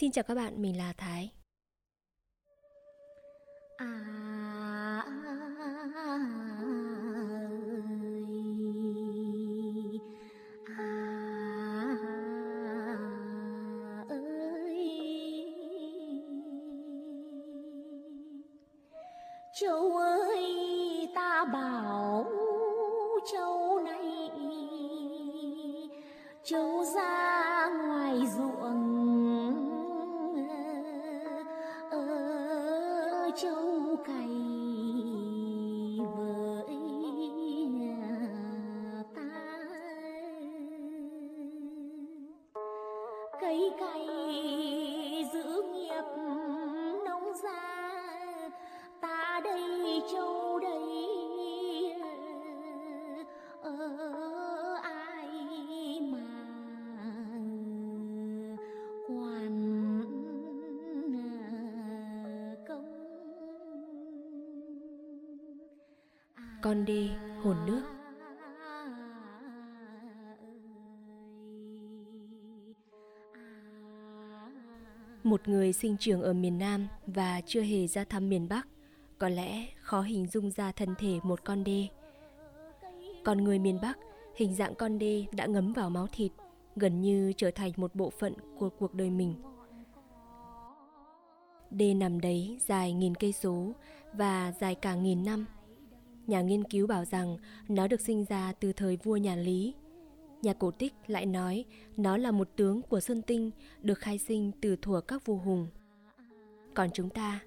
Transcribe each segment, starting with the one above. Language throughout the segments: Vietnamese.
Xin chào các bạn, mình là Thái. Con đê, hồn nước. Một người sinh trưởng ở miền Nam và chưa hề ra thăm miền Bắc, có lẽ khó hình dung ra thân thể một con đê. Còn người miền Bắc, hình dạng con đê đã ngấm vào máu thịt, gần như trở thành một bộ phận của cuộc đời mình. Đê nằm đấy dài nghìn cây số và dài cả nghìn năm. Nhà nghiên cứu bảo rằng nó được sinh ra từ thời vua nhà Lý. Nhà cổ tích lại nói nó là một tướng của Xuân Tinh được khai sinh từ thuở các vua hùng. Còn chúng ta,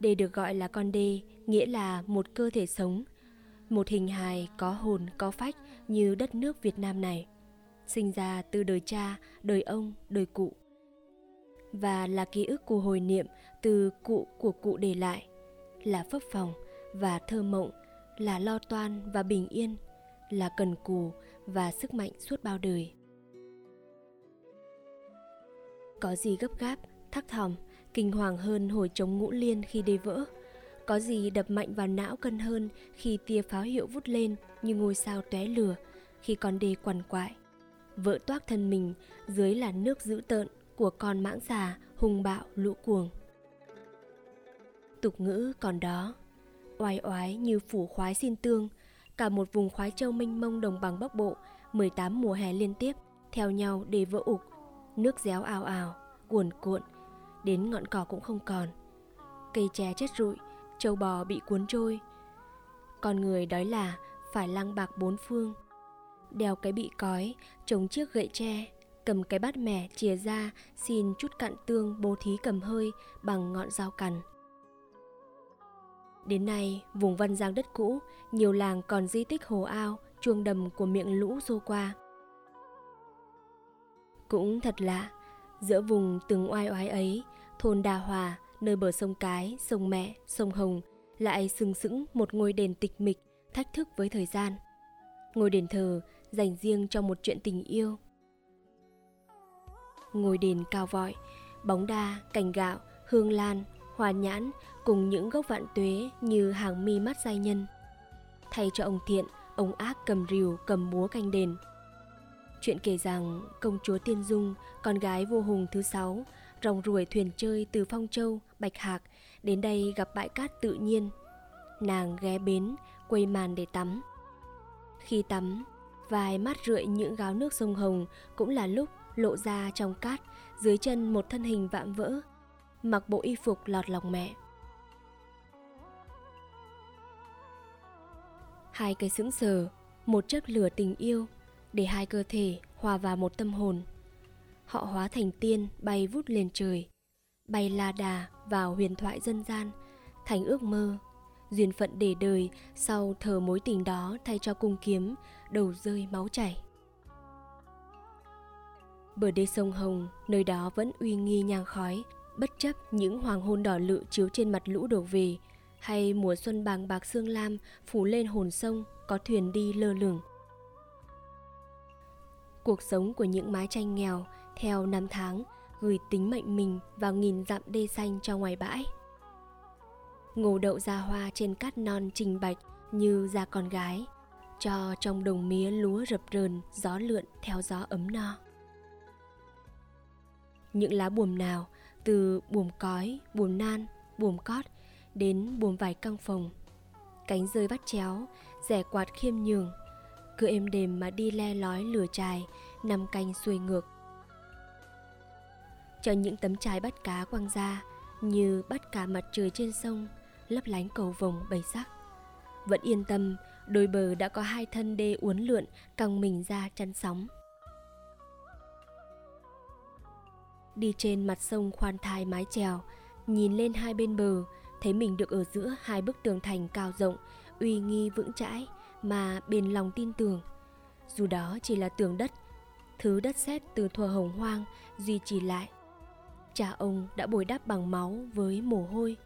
đê được gọi là con đê, nghĩa là một cơ thể sống, một hình hài có hồn có phách như đất nước Việt Nam này, sinh ra từ đời cha, đời ông, đời cụ và là ký ức của hồi niệm từ cụ của cụ để lại, là phấp phòng và thơ mộng, là lo toan và bình yên, là cần cù và sức mạnh suốt bao đời. Có gì gấp gáp, thắc thỏm, kinh hoàng hơn hồi chống ngũ liên khi đê vỡ? Có gì đập mạnh vào não cân hơn khi tia pháo hiệu vút lên như ngôi sao tóe lửa khi con đê quằn quại? Vỡ toác thân mình, dưới là nước dữ tợn của con mãng xà hung bạo lũ cuồng. Tục ngữ còn đó, oai oái như phủ khoái xin tương, cả một vùng khoái châu mênh mông đồng bằng Bắc Bộ, 18 mùa hè liên tiếp, theo nhau để vỡ ục, nước réo ào ào, cuồn cuộn, đến ngọn cỏ cũng không còn. Cây tre chết rụi, châu bò bị cuốn trôi. Con người đói là phải lăng bạc bốn phương, đeo cái bị cói, chống chiếc gậy tre, cầm cái bát mẻ chìa ra xin chút cặn tương bố thí cầm hơi bằng ngọn dao cằn. Đến nay, vùng Văn Giang đất cũ, nhiều làng còn di tích hồ ao, chuông đầm của miệng lũ xô qua. Cũng thật lạ, giữa vùng từng oai oái ấy, thôn Đà Hòa, nơi bờ sông Cái, sông Mẹ, sông Hồng, lại sừng sững một ngôi đền tịch mịch, thách thức với thời gian. Ngôi đền thờ dành riêng cho một chuyện tình yêu. Ngôi đền cao vọi, bóng đa, cành gạo, hương lan, hoa nhãn cùng những gốc vạn tuế như hàng mi mắt giai nhân. Thay cho ông thiện, ông ác cầm rìu cầm búa canh đền. Chuyện kể rằng công chúa Tiên Dung, con gái vua hùng thứ sáu, rong ruổi thuyền chơi từ Phong Châu, Bạch Hạc đến đây gặp bãi cát tự nhiên. Nàng ghé bến, quây màn để tắm. Khi tắm, vài mắt rượi những gáo nước sông Hồng cũng là lúc lộ ra trong cát dưới chân một thân hình vạm vỡ mặc bộ y phục lọt lòng mẹ. Hai cây sững sờ một chớp lửa tình yêu để hai cơ thể hòa vào một tâm hồn. Họ hóa thành tiên bay vút lên trời bay la đà vào huyền thoại dân gian thành ước mơ duyên phận để đời sau thờ mối tình đó thay cho cung kiếm đầu rơi máu chảy. Bờ đê sông Hồng, nơi đó vẫn uy nghi nhang khói, bất chấp những hoàng hôn đỏ lự chiếu trên mặt lũ đổ về, hay mùa xuân bàng bạc sương lam phủ lên hồn sông, có thuyền đi lơ lửng. Cuộc sống của những mái tranh nghèo theo năm tháng gửi tính mệnh mình vào nghìn dặm đê xanh cho ngoài bãi. Ngô đậu ra hoa trên cát non trình bạch như da con gái, cho trong đồng mía lúa rập rờn gió lượn theo gió ấm no những lá buồm nào từ buồm cói, buồm nan, buồm cót đến buồm vải căng phòng. Cánh rơi vắt chéo, rẻ quạt khiêm nhường, cứ êm đềm mà đi le lói lửa trài, nằm canh xuôi ngược. Cho những tấm chài bắt cá quăng ra, như bắt cả mặt trời trên sông, lấp lánh cầu vồng bảy sắc. Vẫn yên tâm, đôi bờ đã có hai thân đê uốn lượn căng mình ra chắn sóng. Đi trên mặt sông khoan thai mái chèo, nhìn lên hai bên bờ, thấy mình được ở giữa hai bức tường thành cao rộng, uy nghi vững chãi mà bền lòng tin tưởng. Dù đó chỉ là tường đất, thứ đất sét từ thuở hồng hoang duy trì lại. Cha ông đã bồi đắp bằng máu với mồ hôi.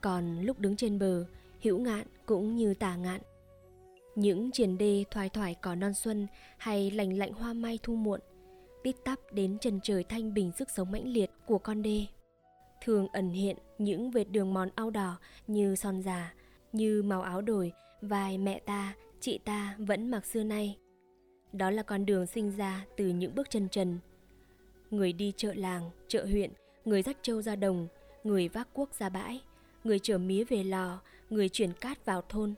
Còn lúc đứng trên bờ, hữu ngạn cũng như tà ngạn. Những triền đê thoải thoải cỏ non xuân hay lành lạnh hoa mai thu muộn, tít tắp đến trần trời thanh bình sức sống mãnh liệt của con đê. Thường ẩn hiện những vệt đường mòn ao đỏ như son già, như màu áo đổi vài mẹ ta, chị ta vẫn mặc xưa nay. Đó là con đường sinh ra từ những bước chân trần. Người đi chợ làng, chợ huyện, người dắt trâu ra đồng, người vác cuốc ra bãi, người chở mía về lò, người chuyển cát vào thôn.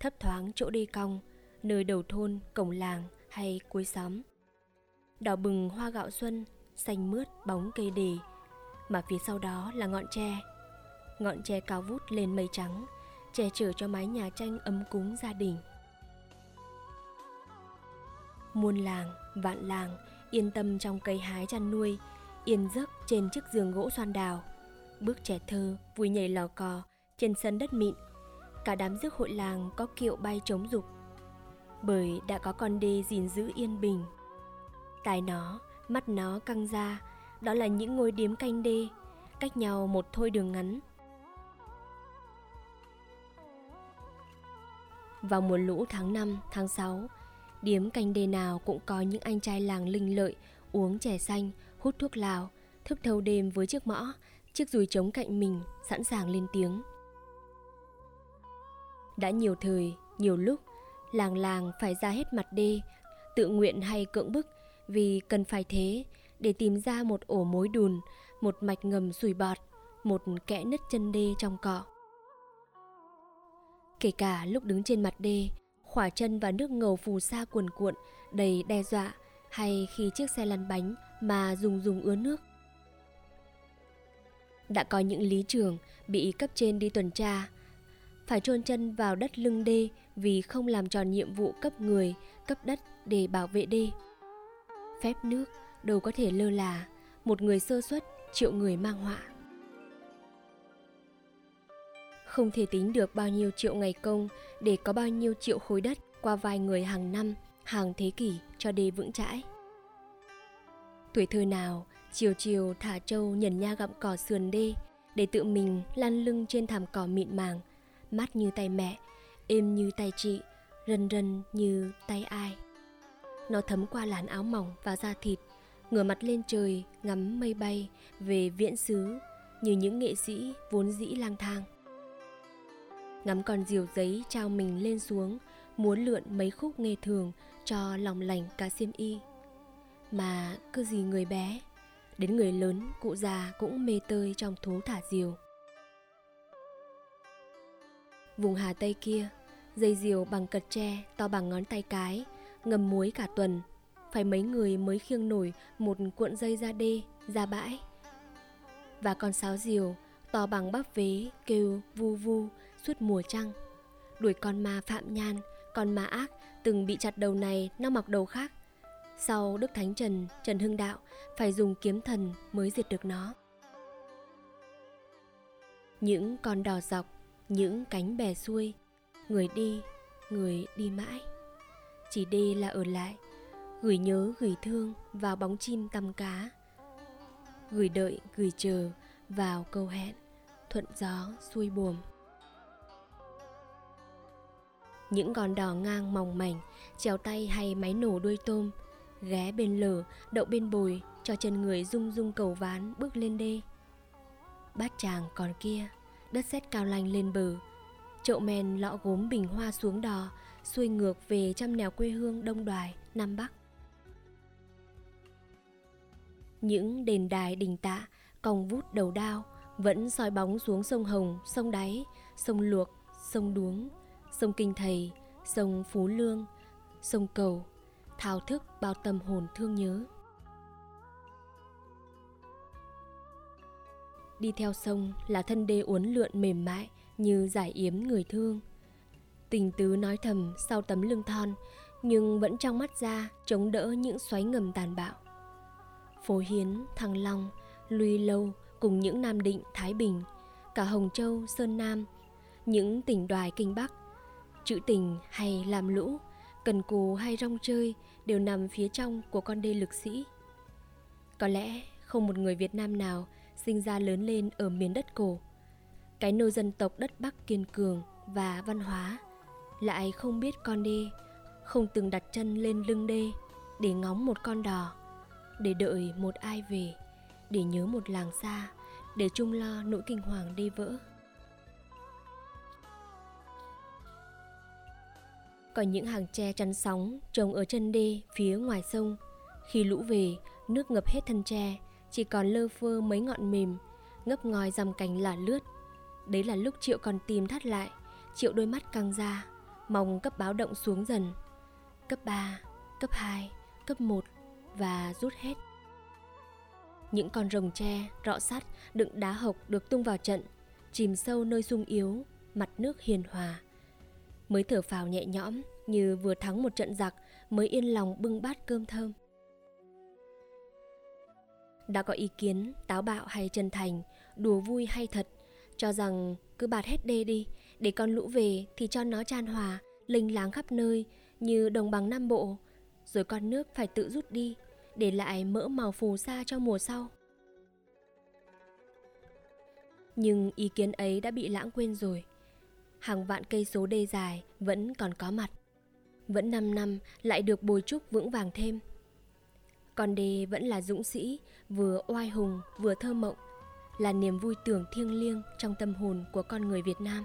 Thấp thoáng chỗ đi cong, nơi đầu thôn, cổng làng hay cuối xóm. Đỏ bừng hoa gạo xuân, xanh mướt bóng cây đề, mà phía sau đó là ngọn tre. Ngọn tre cao vút lên mây trắng, che chở cho mái nhà tranh ấm cúng gia đình. Muôn làng, vạn làng, yên tâm trong cây hái chăn nuôi, yên giấc trên chiếc giường gỗ xoan đào. Bước trẻ thơ, vui nhảy lò cò, trên sân đất mịn. Cả đám rước hội làng có kiệu bay trống dục. Bởi đã có con đê gìn giữ yên bình. Tai nó, mắt nó căng ra, đó là những ngôi điếm canh đê, cách nhau một thôi đường ngắn. Vào mùa lũ tháng 5, tháng 6, điếm canh đê nào cũng có những anh trai làng linh lợi uống chè xanh, hút thuốc lào, thức thâu đêm với chiếc mõ, chiếc dùi trống cạnh mình, sẵn sàng lên tiếng. Đã nhiều thời, nhiều lúc, làng làng phải ra hết mặt đê, tự nguyện hay cưỡng bức vì cần phải thế để tìm ra một ổ mối đùn, một mạch ngầm sùi bọt, một kẽ nứt chân đê trong cọ. Kể cả lúc đứng trên mặt đê, khỏa chân và nước ngầu phù sa cuồn cuộn, đầy đe dọa, hay khi chiếc xe lăn bánh mà dùng dùng ứa nước. Đã có những lý trường bị cấp trên đi tuần tra, phải chôn chân vào đất lưng đê vì không làm tròn nhiệm vụ cấp người, cấp đất để bảo vệ đê. Phép nước đâu có thể lơ là, một người sơ suất triệu người mang họa. Không thể tính được bao nhiêu triệu ngày công để có bao nhiêu triệu khối đất qua vài người hàng năm, hàng thế kỷ cho đê vững chãi. Tuổi thơ nào, chiều chiều thả trâu nhẩn nha gặm cỏ sườn đê để tự mình lăn lưng trên thảm cỏ mịn màng, mát như tay mẹ, êm như tay chị, rần rần như tay ai. Nó thấm qua làn áo mỏng và da thịt, ngửa mặt lên trời ngắm mây bay về viễn xứ như những nghệ sĩ vốn dĩ lang thang. Ngắm con diều giấy trao mình lên xuống muốn lượn mấy khúc nghe thường cho lòng lành cả xiêm y. Mà cứ gì người bé đến người lớn cụ già cũng mê tơi trong thú thả diều. Vùng hà tây kia dây diều bằng cật tre to bằng ngón tay cái ngầm muối cả tuần. Phải mấy người mới khiêng nổi một cuộn dây ra đê ra bãi. Và con sáo diều, to bằng bắp vế, kêu vu vu, suốt mùa trăng. Đuổi con ma phạm nhan, con ma ác, từng bị chặt đầu này, nó mọc đầu khác. Sau đức thánh trần trần hưng đạo, phải dùng kiếm thần mới diệt được nó. Những con đò dọc, những cánh bè xuôi, người đi người đi mãi chỉ đi là ở lại. Gửi nhớ, gửi thương vào bóng chim tăm cá. Gửi đợi, gửi chờ vào câu hẹn, thuận gió xuôi buồm. Những con đò ngang mỏng mảnh, trèo tay hay máy nổ đuôi tôm, ghé bên lở đậu bên bồi, cho chân người rung rung cầu ván bước lên đê. Bát chàng còn kia, đất sét cao lành lên bờ, chậu men lọ gốm bình hoa xuống đò xuôi ngược về trăm nẻo quê hương đông đoài nam bắc những đền đài đình tạ còng vút đầu đao vẫn soi bóng xuống sông Hồng, sông Đáy, sông Luộc, sông Đuống, sông Kinh Thầy, sông Phú Lương, sông Cầu, thao thức bao tâm hồn thương nhớ. Đi theo sông là thân đê uốn lượn mềm mại như giải yếm người thương. Tình tứ nói thầm sau tấm lưng thon, nhưng vẫn trong mắt ra chống đỡ những xoáy ngầm tàn bạo. Phố Hiến, Thăng Long, Luy Lâu cùng những Nam Định, Thái Bình, cả Hồng Châu, Sơn Nam, những tỉnh đoài Kinh Bắc, chữ tình hay làm lũ, cần cù hay rong chơi đều nằm phía trong của con đê lực sĩ. Có lẽ không một người Việt Nam nào sinh ra lớn lên ở miền đất cổ. Cái nôi dân tộc đất Bắc kiên cường và văn hóa lại không biết con đê, không từng đặt chân lên lưng đê để ngóng một con đò, để đợi một ai về, để nhớ một làng xa, để chung lo nỗi kinh hoàng đê vỡ. Còn những hàng tre chắn sóng trồng ở chân đê phía ngoài sông. Khi lũ về, nước ngập hết thân tre, chỉ còn lơ phơ mấy ngọn mềm, ngấp ngòi dằm cành lả lướt. Đấy là lúc Triệu còn tìm thắt lại, Triệu đôi mắt căng ra, mong cấp báo động xuống dần. Cấp 3, cấp 2, cấp 1 và rút hết. Những con rồng tre, rọ sắt, đựng đá hộc được tung vào trận, chìm sâu nơi sung yếu, mặt nước hiền hòa. Mới thở phào nhẹ nhõm như vừa thắng một trận giặc mới yên lòng bưng bát cơm thơm. Đã có ý kiến táo bạo hay chân thành, đùa vui hay thật, cho rằng cứ bạt hết đê đi, để con lũ về thì cho nó tràn hòa, linh láng khắp nơi như đồng bằng Nam Bộ, rồi con nước phải tự rút đi, để lại mỡ màu phù sa cho mùa sau. Nhưng ý kiến ấy đã bị lãng quên rồi. Hàng vạn cây số đê dài vẫn còn có mặt. Vẫn 5 năm lại được bồi trúc vững vàng thêm. Con đê vẫn là dũng sĩ, vừa oai hùng vừa thơ mộng, là niềm vui tưởng thiêng liêng trong tâm hồn của con người Việt Nam.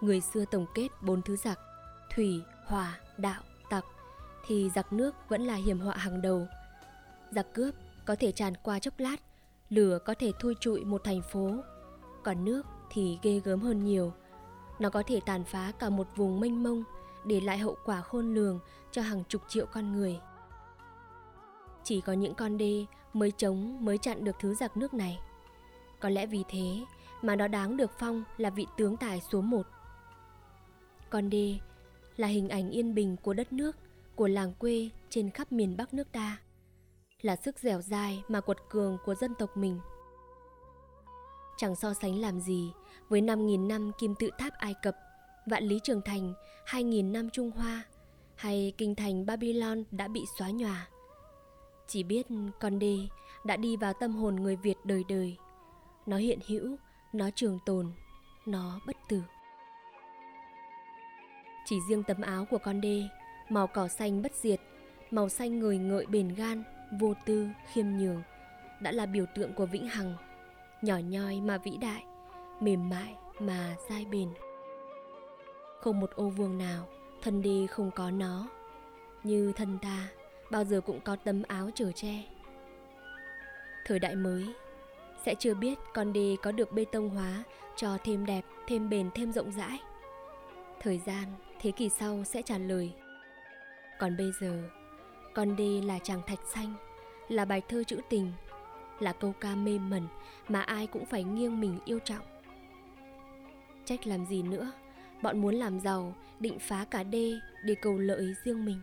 Người xưa tổng kết bốn thứ giặc, thủy, hỏa, đạo, tặc, thì giặc nước vẫn là hiểm họa hàng đầu. Giặc cướp có thể tràn qua chốc lát, lửa có thể thui trụi một thành phố, còn nước thì ghê gớm hơn nhiều. Nó có thể tàn phá cả một vùng mênh mông, để lại hậu quả khôn lường cho hàng chục triệu con người. Chỉ có những con đê mới chống mới chặn được thứ giặc nước này. Có lẽ vì thế mà nó đáng được phong là vị tướng tài số một. Con đê là hình ảnh yên bình của đất nước, của làng quê trên khắp miền Bắc nước ta. Là sức dẻo dai mà quật cường của dân tộc mình. Chẳng so sánh làm gì với 5.000 năm kim tự tháp Ai Cập Vạn Lý Trường Thành, 2.000 năm Trung Hoa hay kinh thành Babylon đã bị xóa nhòa. Chỉ biết con đê đã đi vào tâm hồn người Việt đời đời. Nó hiện hữu, nó trường tồn, nó bất tử. Chỉ riêng tấm áo của con đê, màu cỏ xanh bất diệt, màu xanh người ngợi bền gan, vô tư, khiêm nhường, đã là biểu tượng của vĩnh hằng, nhỏ nhoi mà vĩ đại, mềm mại mà dai bền. Không một ô vuông nào, thân đê không có nó. Như thân ta, bao giờ cũng có tấm áo chở che. Thời đại mới, sẽ chưa biết con đê có được bê tông hóa cho thêm đẹp, thêm bền, thêm rộng rãi. Thời gian, thế kỷ sau sẽ trả lời. Còn bây giờ, con đê là chàng thạch xanh, là bài thơ trữ tình, là câu ca mê mẩn mà ai cũng phải nghiêng mình yêu trọng. Trách làm gì nữa, Bọn muốn làm giàu, định phá cả đê để cầu lợi riêng mình.